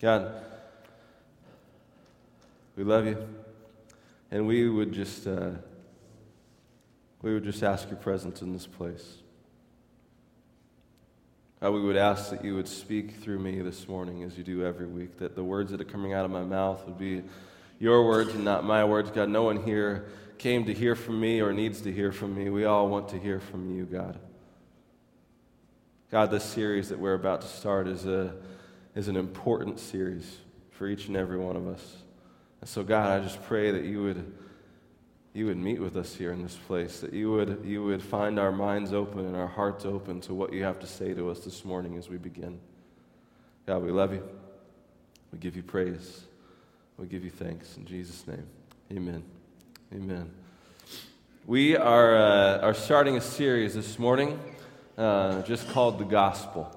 God, we love you. And we would just, uh, we would just ask your presence in this place. God, we would ask that you would speak through me this morning as you do every week, that the words that are coming out of my mouth would be your words and not my words. God, no one here came to hear from me or needs to hear from me. We all want to hear from you, God. God, this series that we're about to start is, a, is an important series for each and every one of us. And so, God, I just pray that you would, you would meet with us here in this place, that you would, you would find our minds open and our hearts open to what you have to say to us this morning as we begin. God, we love you. We give you praise. We give you thanks. In Jesus' name, amen. Amen. We are, uh, are starting a series this morning uh, just called The Gospel.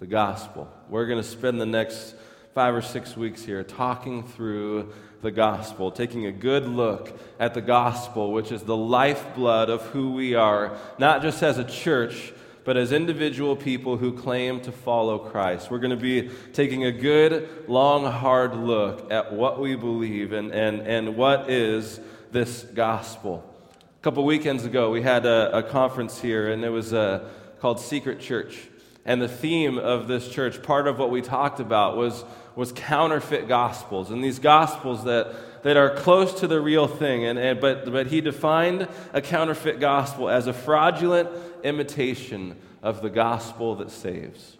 The Gospel. We're going to spend the next five or six weeks here talking through the gospel, taking a good look at the gospel, which is the lifeblood of who we are, not just as a church, but as individual people who claim to follow Christ. We're going to be taking a good, long, hard look at what we believe and, and, and what is this gospel. A couple weekends ago, we had a, a conference here, and it was a called Secret Church. And the theme of this church, part of what we talked about, was, was counterfeit gospels. And these gospels that, that are close to the real thing. And, and, but, but he defined a counterfeit gospel as a fraudulent imitation of the gospel that saves.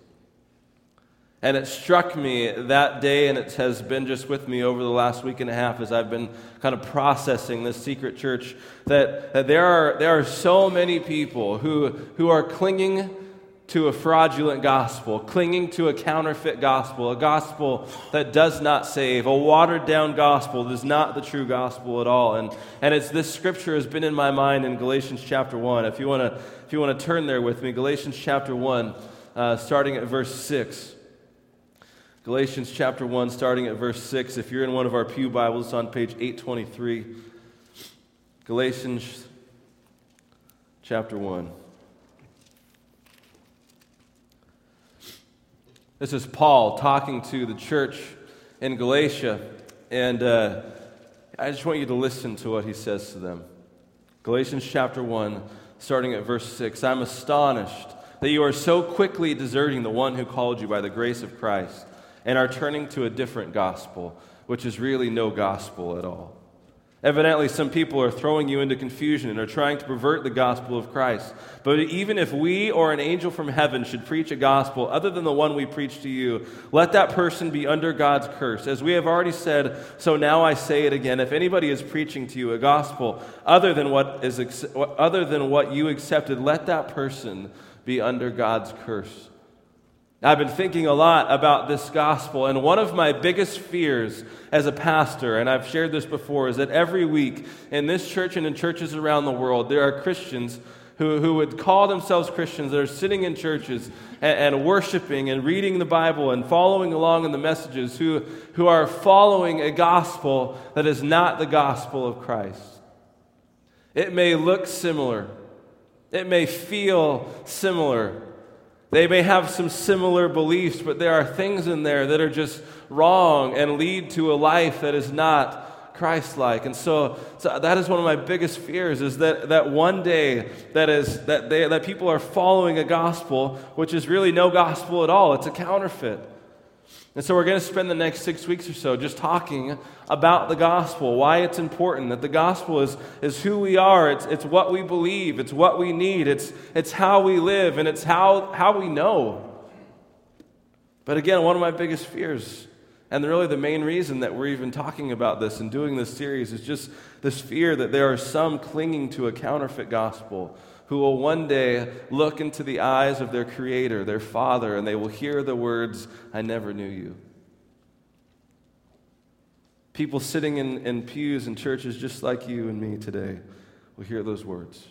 And it struck me that day, and it has been just with me over the last week and a half as I've been kind of processing this secret church, that, that there, are, there are so many people who, who are clinging to a fraudulent gospel, clinging to a counterfeit gospel, a gospel that does not save, a watered down gospel that is not the true gospel at all. And, and it's this scripture has been in my mind in Galatians chapter 1. If you want to if you want to turn there with me, Galatians chapter 1, uh, starting at verse 6. Galatians chapter 1, starting at verse 6. If you're in one of our Pew Bibles, it's on page 823. Galatians chapter 1. This is Paul talking to the church in Galatia, and uh, I just want you to listen to what he says to them. Galatians chapter 1, starting at verse 6. I'm astonished that you are so quickly deserting the one who called you by the grace of Christ and are turning to a different gospel, which is really no gospel at all. Evidently, some people are throwing you into confusion and are trying to pervert the gospel of Christ. But even if we or an angel from heaven should preach a gospel other than the one we preach to you, let that person be under God's curse. As we have already said, so now I say it again. If anybody is preaching to you a gospel other than what, is, other than what you accepted, let that person be under God's curse. I've been thinking a lot about this gospel, and one of my biggest fears as a pastor, and I've shared this before, is that every week in this church and in churches around the world, there are Christians who, who would call themselves Christians that are sitting in churches and, and worshiping and reading the Bible and following along in the messages, who, who are following a gospel that is not the gospel of Christ. It may look similar, it may feel similar. They may have some similar beliefs, but there are things in there that are just wrong and lead to a life that is not Christ-like. And so, so that is one of my biggest fears is that, that one day that is that they, that people are following a gospel which is really no gospel at all. It's a counterfeit. And so we're going to spend the next six weeks or so just talking about the gospel, why it's important, that the gospel is, is who we are, it's, it's what we believe, it's what we need, it's, it's how we live, and it's how, how we know. But again, one of my biggest fears, and really the main reason that we're even talking about this and doing this series, is just this fear that there are some clinging to a counterfeit gospel who will one day look into the eyes of their Creator, their Father, and they will hear the words, I never knew you. People sitting in, in pews in churches just like you and me today will hear those words.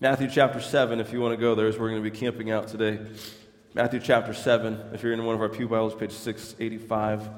Matthew chapter 7, if you want to go there, is we're going to be camping out today. Matthew chapter 7, if you're in one of our Pew Bibles, page 685.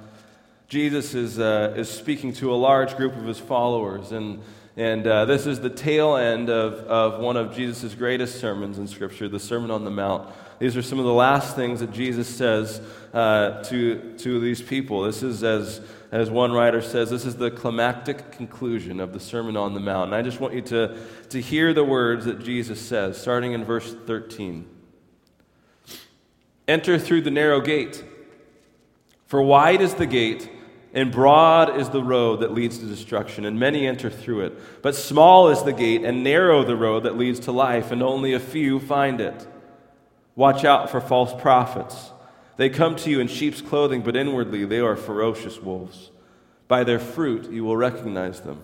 Jesus is, uh, is speaking to a large group of his followers, and and uh, this is the tail end of, of one of Jesus' greatest sermons in Scripture, the Sermon on the Mount. These are some of the last things that Jesus says uh, to, to these people. This is, as, as one writer says, this is the climactic conclusion of the Sermon on the Mount. And I just want you to, to hear the words that Jesus says, starting in verse 13. Enter through the narrow gate, for wide is the gate and broad is the road that leads to destruction, and many enter through it. But small is the gate, and narrow the road that leads to life, and only a few find it. Watch out for false prophets. They come to you in sheep's clothing, but inwardly they are ferocious wolves. By their fruit you will recognize them.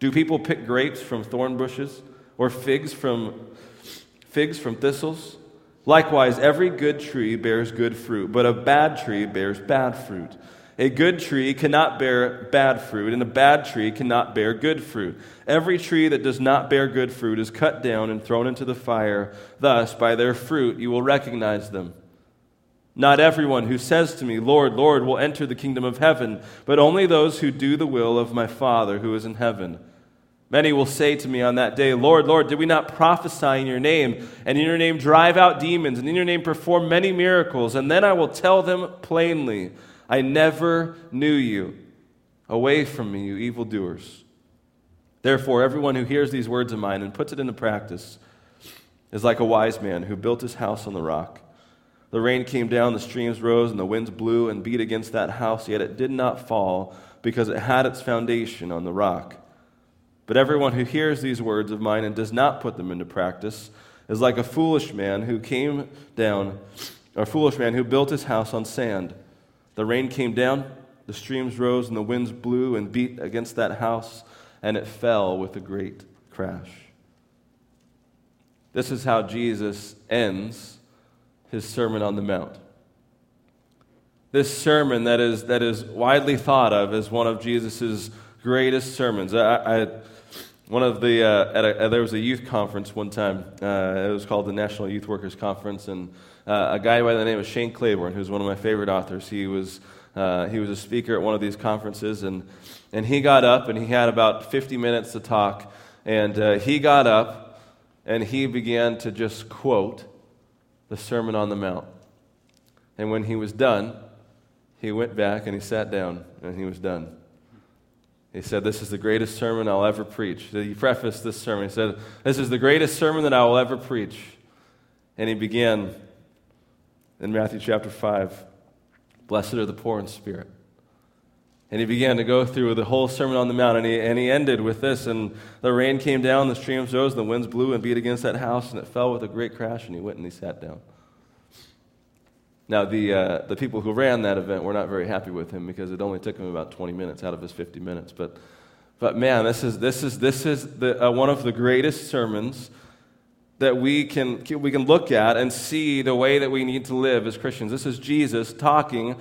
Do people pick grapes from thorn bushes, or figs from figs from thistles? Likewise, every good tree bears good fruit, but a bad tree bears bad fruit. A good tree cannot bear bad fruit, and a bad tree cannot bear good fruit. Every tree that does not bear good fruit is cut down and thrown into the fire. Thus, by their fruit, you will recognize them. Not everyone who says to me, Lord, Lord, will enter the kingdom of heaven, but only those who do the will of my Father who is in heaven. Many will say to me on that day, Lord, Lord, did we not prophesy in your name, and in your name drive out demons, and in your name perform many miracles? And then I will tell them plainly, I never knew you. Away from me, you evildoers. Therefore, everyone who hears these words of mine and puts it into practice is like a wise man who built his house on the rock. The rain came down, the streams rose, and the winds blew and beat against that house, yet it did not fall because it had its foundation on the rock. But everyone who hears these words of mine and does not put them into practice is like a foolish man who came down, a foolish man who built his house on sand. The rain came down, the streams rose, and the winds blew and beat against that house, and it fell with a great crash. This is how Jesus ends his Sermon on the Mount. This sermon that is, that is widely thought of as one of Jesus' greatest sermons. I, I one of the, uh, at a, there was a youth conference one time. Uh, it was called the National Youth Workers Conference, and uh, a guy by the name of Shane Claiborne, who's one of my favorite authors. He was, uh, he was a speaker at one of these conferences, and, and he got up and he had about 50 minutes to talk. And uh, he got up and he began to just quote the Sermon on the Mount. And when he was done, he went back and he sat down and he was done. He said, This is the greatest sermon I'll ever preach. He prefaced this sermon. He said, This is the greatest sermon that I will ever preach. And he began in Matthew chapter 5 Blessed are the poor in spirit. And he began to go through the whole Sermon on the Mount, and he, and he ended with this. And the rain came down, the streams rose, and the winds blew and beat against that house, and it fell with a great crash, and he went and he sat down. Now, the, uh, the people who ran that event were not very happy with him because it only took him about 20 minutes out of his 50 minutes. But, but man, this is, this is, this is the, uh, one of the greatest sermons that we can, we can look at and see the way that we need to live as Christians. This is Jesus talking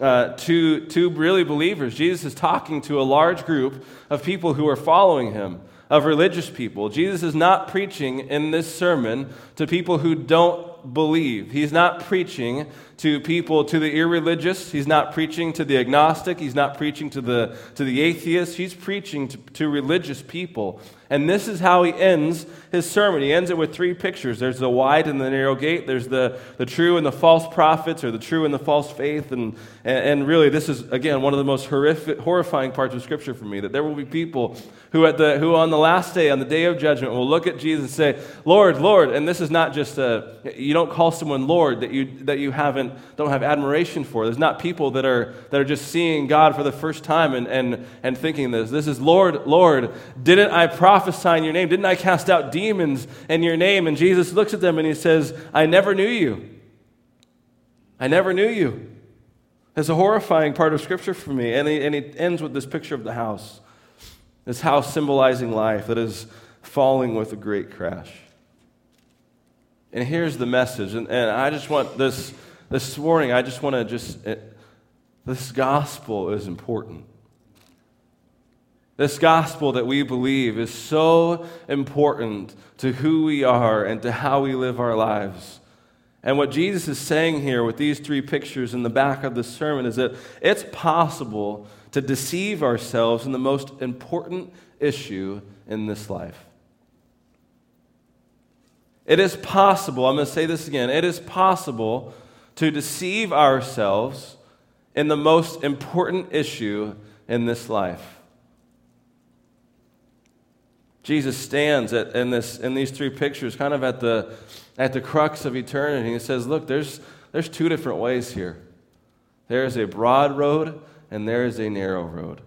uh, to, to really believers. Jesus is talking to a large group of people who are following him, of religious people. Jesus is not preaching in this sermon to people who don't believe. He's not preaching to people, to the irreligious. He's not preaching to the agnostic. He's not preaching to the, to the atheist. He's preaching to, to religious people. And this is how he ends his sermon. He ends it with three pictures there's the wide and the narrow gate, there's the, the true and the false prophets, or the true and the false faith. And, and, and really, this is, again, one of the most horrific, horrifying parts of Scripture for me that there will be people who, at the, who on the last day, on the day of judgment, will look at Jesus and say, Lord, Lord. And this is not just a, you don't call someone Lord that you, that you haven't, don't have admiration for. There's not people that are, that are just seeing God for the first time and, and, and thinking this. This is, Lord, Lord, didn't I prophesy? prophesy in your name? Didn't I cast out demons in your name? And Jesus looks at them and he says, I never knew you. I never knew you. It's a horrifying part of Scripture for me. And he, and he ends with this picture of the house this house symbolizing life that is falling with a great crash. And here's the message. And, and I just want this this morning, I just want to just, it, this gospel is important. This gospel that we believe is so important to who we are and to how we live our lives. And what Jesus is saying here with these three pictures in the back of the sermon is that it's possible to deceive ourselves in the most important issue in this life. It is possible, I'm going to say this again, it is possible to deceive ourselves in the most important issue in this life. Jesus stands at, in, this, in these three pictures, kind of at the, at the crux of eternity. He says, Look, there's, there's two different ways here there is a broad road, and there is a narrow road.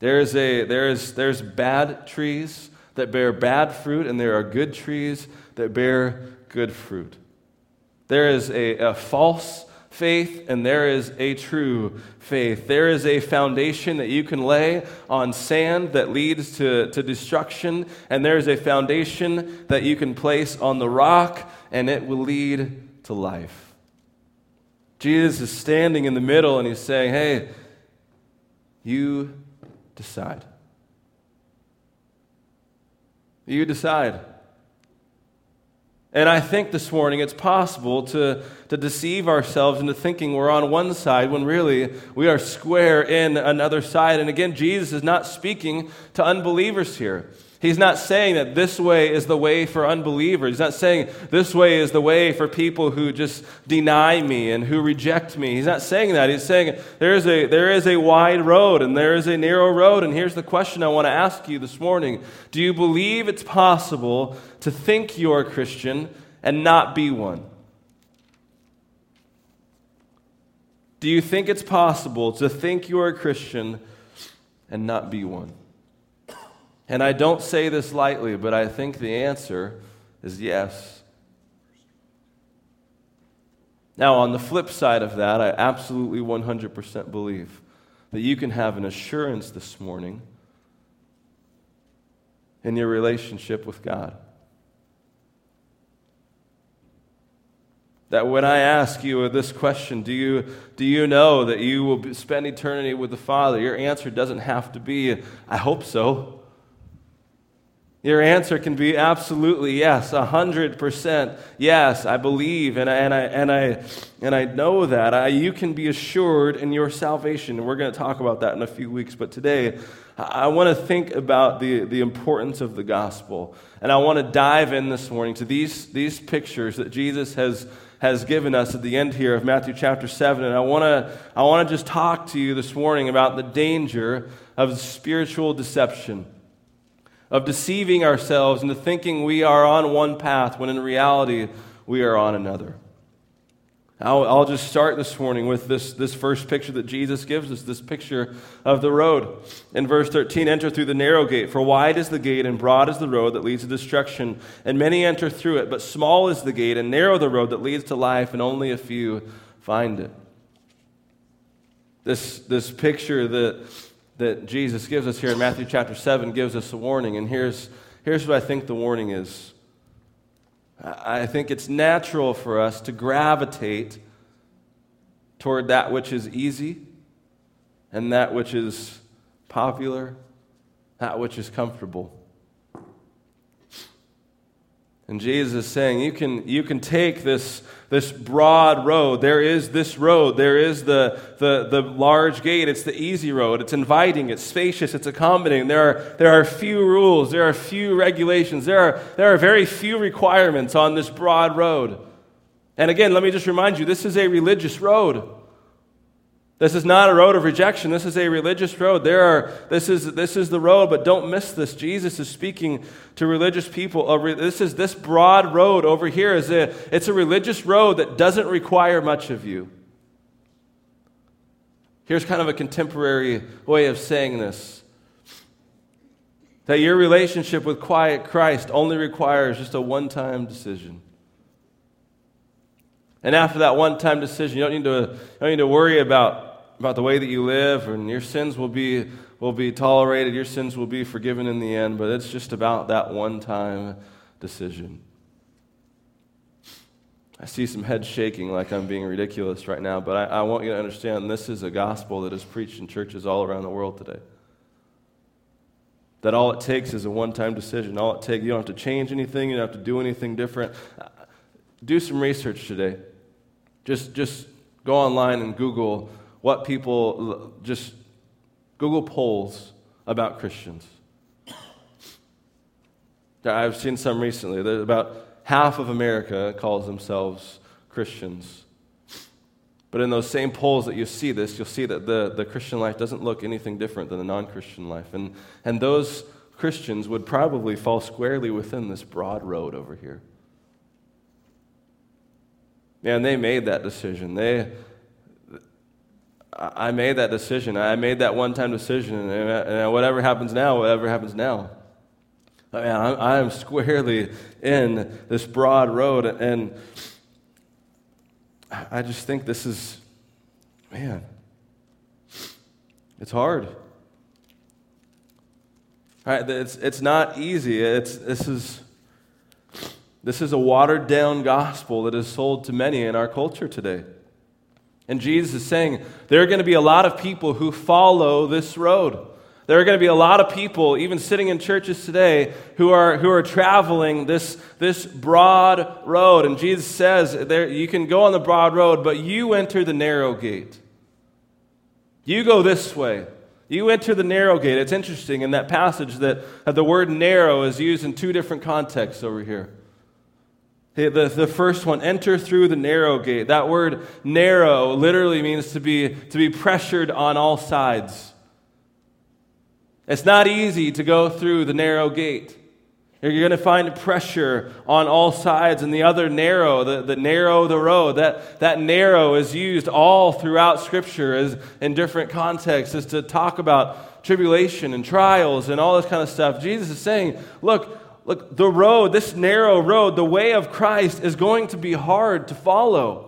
There is a, there is, there's bad trees that bear bad fruit, and there are good trees that bear good fruit. There is a, a false faith and there is a true faith. There is a foundation that you can lay on sand that leads to, to destruction, and there is a foundation that you can place on the rock and it will lead to life. Jesus is standing in the middle and he's saying, Hey, you decide. You decide. And I think this morning it's possible to, to deceive ourselves into thinking we're on one side when really we are square in another side. And again, Jesus is not speaking to unbelievers here. He's not saying that this way is the way for unbelievers. He's not saying this way is the way for people who just deny me and who reject me. He's not saying that. He's saying there is a, there is a wide road and there is a narrow road. And here's the question I want to ask you this morning Do you believe it's possible to think you're a Christian and not be one? Do you think it's possible to think you're a Christian and not be one? And I don't say this lightly, but I think the answer is yes. Now, on the flip side of that, I absolutely 100% believe that you can have an assurance this morning in your relationship with God. That when I ask you this question, do you, do you know that you will spend eternity with the Father? Your answer doesn't have to be, I hope so. Your answer can be absolutely yes, 100% yes, I believe and I, and I, and I, and I know that. I, you can be assured in your salvation. And we're going to talk about that in a few weeks. But today, I want to think about the, the importance of the gospel. And I want to dive in this morning to these, these pictures that Jesus has, has given us at the end here of Matthew chapter 7. And I want to I want to just talk to you this morning about the danger of spiritual deception of deceiving ourselves into thinking we are on one path when in reality we are on another. I'll, I'll, just start this morning with this, this first picture that Jesus gives us, this picture of the road. In verse 13, enter through the narrow gate, for wide is the gate and broad is the road that leads to destruction, and many enter through it, but small is the gate and narrow the road that leads to life, and only a few find it. This, this picture that that Jesus gives us here in Matthew chapter 7 gives us a warning. And here's, here's what I think the warning is I think it's natural for us to gravitate toward that which is easy and that which is popular, that which is comfortable. And Jesus is saying, you can, you can take this, this broad road. There is this road. There is the, the, the large gate. It's the easy road. It's inviting. It's spacious. It's accommodating. There are, there are few rules. There are few regulations. There are, there are very few requirements on this broad road. And again, let me just remind you this is a religious road. This is not a road of rejection. This is a religious road. There are, this, is, this is the road, but don't miss this. Jesus is speaking to religious people. This is this broad road over here. Is a, it's a religious road that doesn't require much of you. Here's kind of a contemporary way of saying this that your relationship with quiet Christ only requires just a one time decision. And after that one time decision, you don't need to, you don't need to worry about about the way that you live, and your sins will be, will be tolerated, your sins will be forgiven in the end, but it's just about that one time decision. I see some heads shaking like I'm being ridiculous right now, but I, I want you to understand this is a gospel that is preached in churches all around the world today. That all it takes is a one time decision. All it takes, you don't have to change anything, you don't have to do anything different. Uh, do some research today. Just, just go online and Google what people just Google polls about Christians. I've seen some recently. About half of America calls themselves Christians. But in those same polls that you see this, you'll see that the, the Christian life doesn't look anything different than the non Christian life. And, and those Christians would probably fall squarely within this broad road over here. And they made that decision. They, I made that decision. I made that one time decision. And whatever happens now, whatever happens now. I mean, I am squarely in this broad road. And I just think this is, man, it's hard. Right? It's, it's not easy. It's, this, is, this is a watered down gospel that is sold to many in our culture today. And Jesus is saying there are going to be a lot of people who follow this road. There are going to be a lot of people, even sitting in churches today, who are, who are traveling this, this broad road. And Jesus says there, you can go on the broad road, but you enter the narrow gate. You go this way. You enter the narrow gate. It's interesting in that passage that, that the word narrow is used in two different contexts over here. The, the first one, enter through the narrow gate. That word narrow literally means to be, to be pressured on all sides. It's not easy to go through the narrow gate. You're going to find pressure on all sides, and the other narrow, the, the narrow the road. That, that narrow is used all throughout Scripture as, in different contexts is to talk about tribulation and trials and all this kind of stuff. Jesus is saying, look, look, the road, this narrow road, the way of Christ is going to be hard to follow.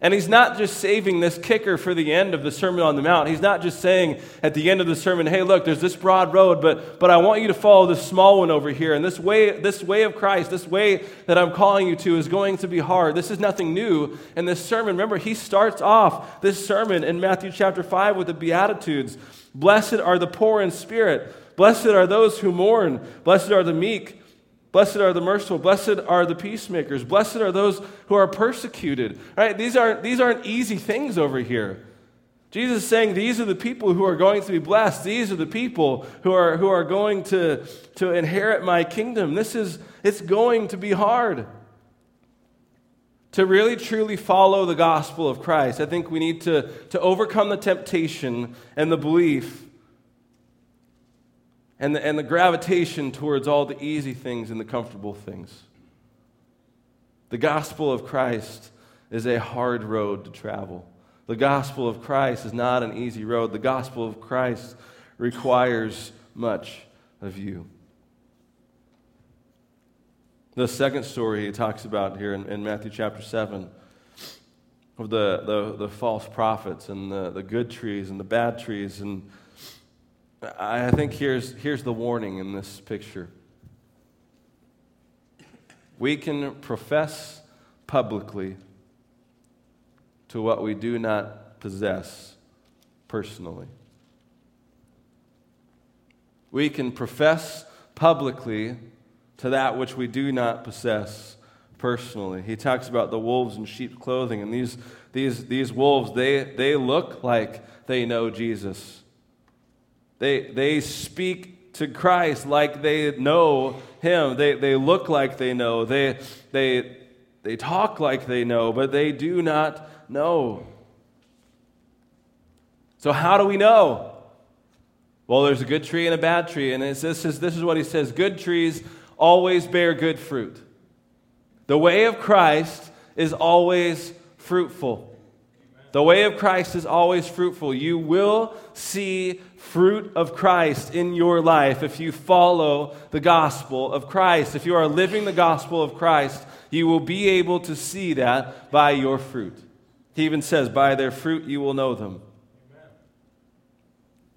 And he's not just saving this kicker for the end of the Sermon on the Mount. He's not just saying at the end of the sermon, hey, look, there's this broad road, but, but I want you to follow this small one over here. And this way, this way of Christ, this way that I'm calling you to is going to be hard. This is nothing new in this sermon. Remember, he starts off this sermon in Matthew chapter 5 with the Beatitudes. Blessed are the poor in spirit. Blessed are those who mourn. Blessed are the meek. Blessed are the merciful. Blessed are the peacemakers. Blessed are those who are persecuted. Right? These aren't, these aren't easy things over here. Jesus is saying these are the people who are going to be blessed. These are the people who are, who are going to, to inherit my kingdom. This is, it's going to be hard. To really truly follow the gospel of Christ, I think we need to, to overcome the temptation and the belief and the, and the gravitation towards all the easy things and the comfortable things. The gospel of Christ is a hard road to travel. The gospel of Christ is not an easy road. The gospel of Christ requires much of you. The second story he talks about here in, in Matthew chapter 7 of the, the, the false prophets and the, the good trees and the bad trees and I think here's, here's the warning in this picture. We can profess publicly to what we do not possess personally. We can profess publicly to that which we do not possess personally. He talks about the wolves in sheep's clothing, and these, these, these wolves, they, they look like they know Jesus. They, they speak to Christ like they know him. They, they look like they know. They, they, they talk like they know, but they do not know. So, how do we know? Well, there's a good tree and a bad tree, and this is, this is what he says good trees always bear good fruit. The way of Christ is always fruitful. The way of Christ is always fruitful. You will see fruit of Christ in your life if you follow the gospel of Christ. If you are living the gospel of Christ, you will be able to see that by your fruit. He even says, By their fruit you will know them. Amen.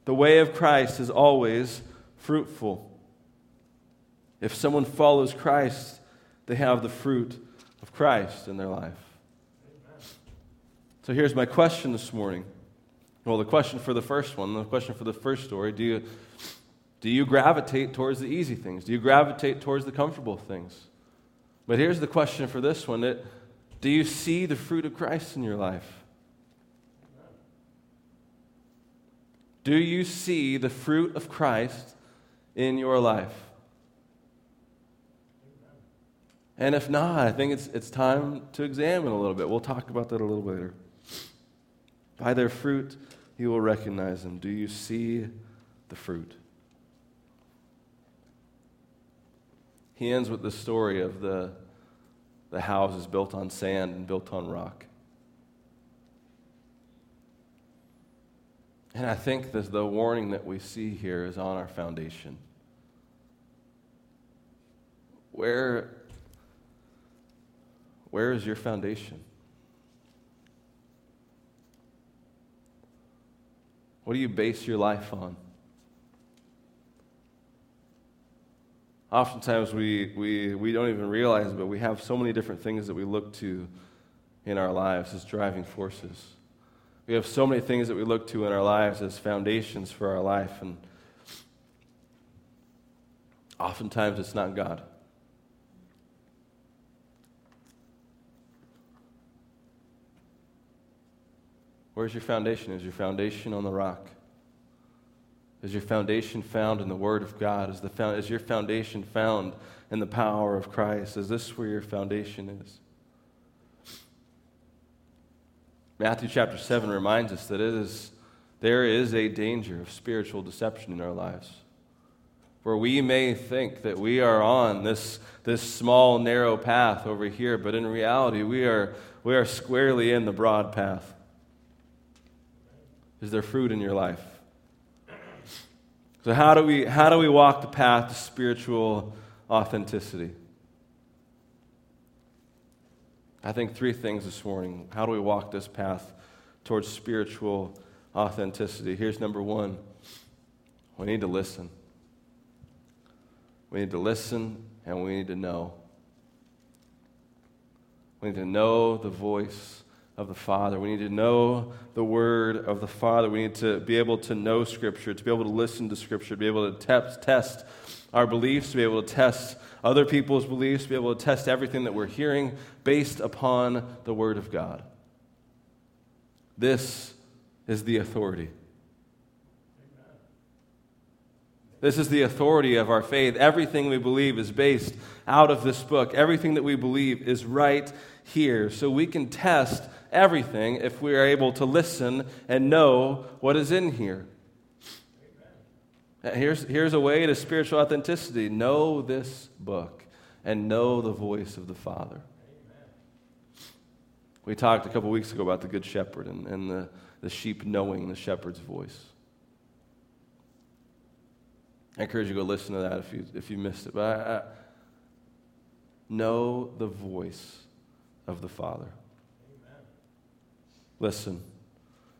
The way of Christ is always fruitful. If someone follows Christ, they have the fruit of Christ in their life. So here's my question this morning. Well, the question for the first one, the question for the first story do you, do you gravitate towards the easy things? Do you gravitate towards the comfortable things? But here's the question for this one it, Do you see the fruit of Christ in your life? Do you see the fruit of Christ in your life? And if not, I think it's, it's time to examine a little bit. We'll talk about that a little later. By their fruit, you will recognize them. Do you see the fruit? He ends with the story of the, the houses built on sand and built on rock. And I think that the warning that we see here is on our foundation. Where, where is your foundation? What do you base your life on? Oftentimes we, we, we don't even realize but we have so many different things that we look to in our lives as driving forces. We have so many things that we look to in our lives as foundations for our life, and oftentimes it's not God. Where's your foundation? Is your foundation on the rock? Is your foundation found in the Word of God? Is, the found, is your foundation found in the power of Christ? Is this where your foundation is? Matthew chapter 7 reminds us that it is, there is a danger of spiritual deception in our lives. Where we may think that we are on this, this small, narrow path over here, but in reality, we are, we are squarely in the broad path. Is there fruit in your life? So, how do we, how do we walk the path to spiritual authenticity? I think three things this morning. How do we walk this path towards spiritual authenticity? Here's number one we need to listen. We need to listen and we need to know. We need to know the voice of the Father. We need to know the Word of the Father. We need to be able to know Scripture, to be able to listen to Scripture, to be able to te- test our beliefs, to be able to test other people's beliefs, to be able to test everything that we're hearing based upon the Word of God. This is the authority. This is the authority of our faith. Everything we believe is based out of this book. Everything that we believe is right here. So we can test everything if we are able to listen and know what is in here. Uh, here's, here's a way to spiritual authenticity know this book and know the voice of the Father. We talked a couple weeks ago about the Good Shepherd and, and the, the sheep knowing the shepherd's voice. I encourage you to go listen to that if you, if you missed it. But I, I, know the voice of the Father. Amen. Listen.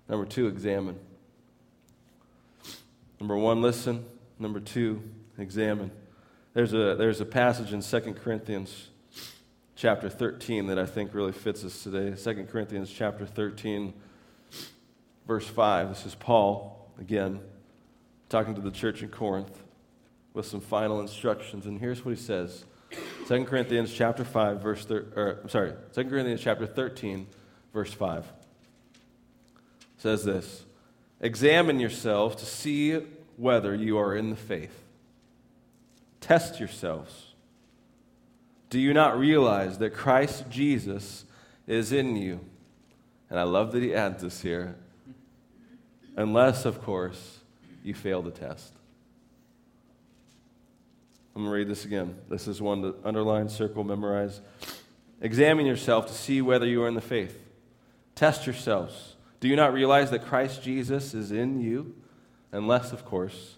Number two, examine. Number one, listen. Number two, examine. There's a, there's a passage in 2 Corinthians chapter 13 that I think really fits us today. 2 Corinthians chapter 13, verse 5. This is Paul, again, talking to the church in Corinth with some final instructions. And here's what he says 2 Corinthians chapter 5, verse, thir- or, I'm sorry, 2 Corinthians chapter 13, verse 5 says this Examine yourselves to see whether you are in the faith. Test yourselves. Do you not realize that Christ Jesus is in you? And I love that he adds this here. Unless, of course, you fail the test. I'm going to read this again. This is one to underline, circle, memorize. Examine yourself to see whether you are in the faith. Test yourselves. Do you not realize that Christ Jesus is in you? Unless, of course,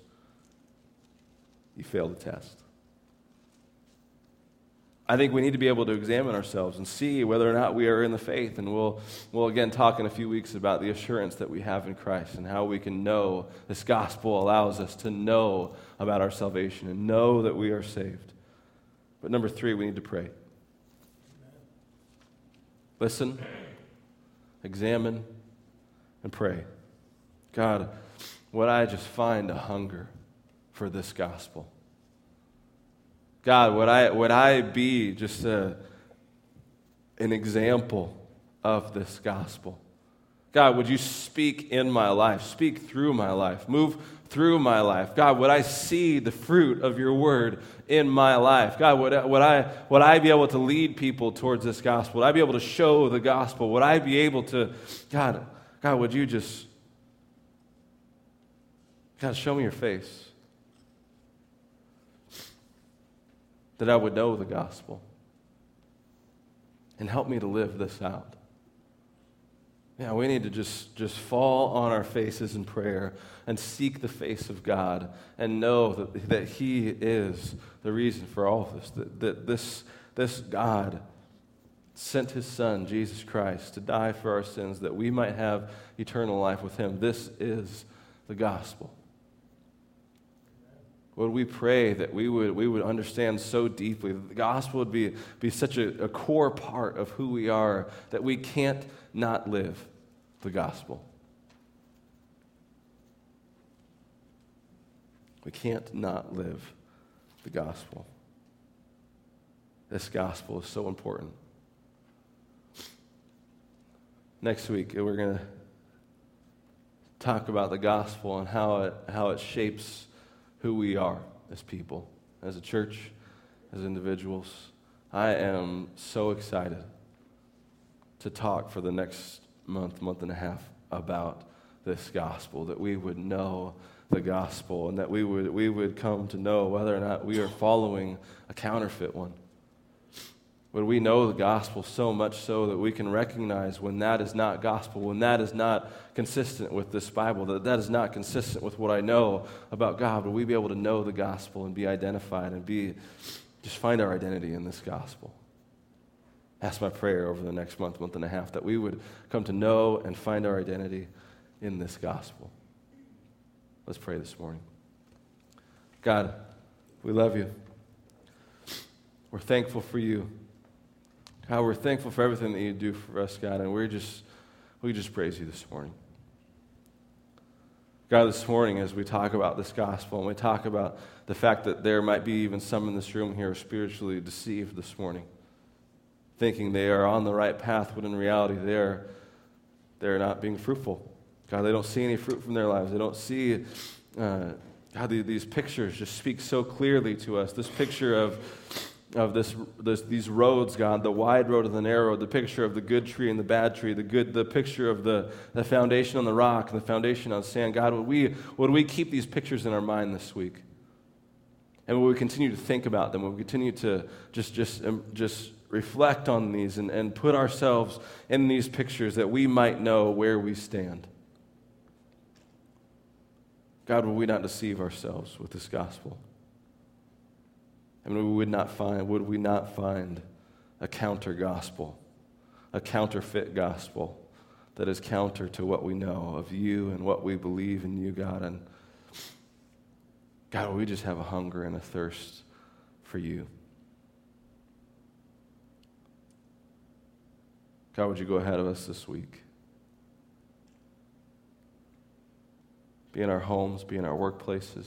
you fail the test. I think we need to be able to examine ourselves and see whether or not we are in the faith. And we'll, we'll again talk in a few weeks about the assurance that we have in Christ and how we can know this gospel allows us to know about our salvation and know that we are saved. But number three, we need to pray. Listen, examine, and pray. God, would I just find a hunger for this gospel? God, would I, would I be just a, an example of this gospel? God, would you speak in my life, speak through my life, move through my life? God, would I see the fruit of your word in my life? God, would, would, I, would I be able to lead people towards this gospel? Would I be able to show the gospel? Would I be able to, God, God, would you just, God, show me your face? That I would know the gospel and help me to live this out. Yeah, we need to just, just fall on our faces in prayer and seek the face of God and know that, that He is the reason for all of this. That, that this, this God sent His Son, Jesus Christ, to die for our sins that we might have eternal life with Him. This is the gospel. Would we pray that we would, we would understand so deeply that the gospel would be, be such a, a core part of who we are that we can't not live the gospel? We can't not live the gospel. This gospel is so important. Next week, we're going to talk about the gospel and how it, how it shapes who we are as people, as a church, as individuals. I am so excited to talk for the next month, month and a half about this gospel, that we would know the gospel and that we would, we would come to know whether or not we are following a counterfeit one. Would we know the gospel so much so that we can recognize when that is not gospel, when that is not consistent with this Bible, that that is not consistent with what I know about God? Would we be able to know the gospel and be identified and be just find our identity in this gospel? That's my prayer over the next month, month and a half, that we would come to know and find our identity in this gospel. Let's pray this morning. God, we love you. We're thankful for you. God, we're thankful for everything that you do for us, God, and we're just, we just praise you this morning. God, this morning, as we talk about this gospel and we talk about the fact that there might be even some in this room here spiritually deceived this morning, thinking they are on the right path, when in reality they're, they're not being fruitful. God, they don't see any fruit from their lives. They don't see uh, how these pictures just speak so clearly to us. This picture of, of this, this, these roads, God, the wide road and the narrow, the picture of the good tree and the bad tree, the, good, the picture of the, the foundation on the rock and the foundation on sand. God, would we, would we keep these pictures in our mind this week? And would we continue to think about them? Would we continue to just, just, um, just reflect on these and, and put ourselves in these pictures that we might know where we stand? God, will we not deceive ourselves with this gospel? And we would not find, would we not find a counter gospel, a counterfeit gospel that is counter to what we know of you and what we believe in you, God. And God, we just have a hunger and a thirst for you. God, would you go ahead of us this week? be in our homes, be in our workplaces,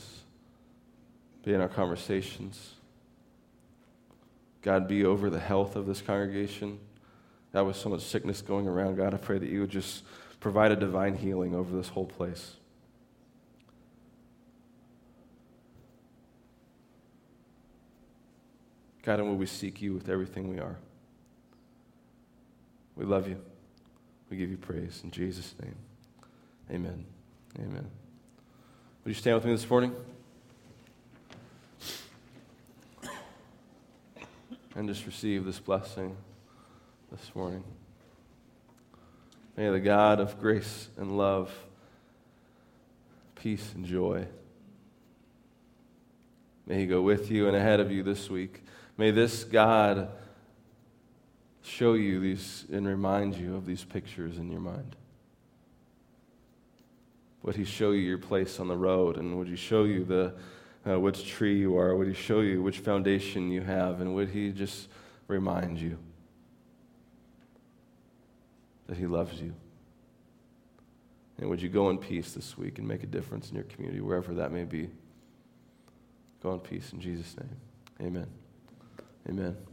be in our conversations. God, be over the health of this congregation. God, with so much sickness going around, God, I pray that you would just provide a divine healing over this whole place. God, and will we seek you with everything we are? We love you. We give you praise. In Jesus' name, amen. Amen. Would you stand with me this morning? And just receive this blessing this morning. May the God of grace and love, peace and joy, may He go with you and ahead of you this week. May this God show you these and remind you of these pictures in your mind. Would he show you your place on the road? And would he show you the, uh, which tree you are? Would he show you which foundation you have? And would he just remind you that he loves you? And would you go in peace this week and make a difference in your community, wherever that may be? Go in peace in Jesus' name. Amen. Amen.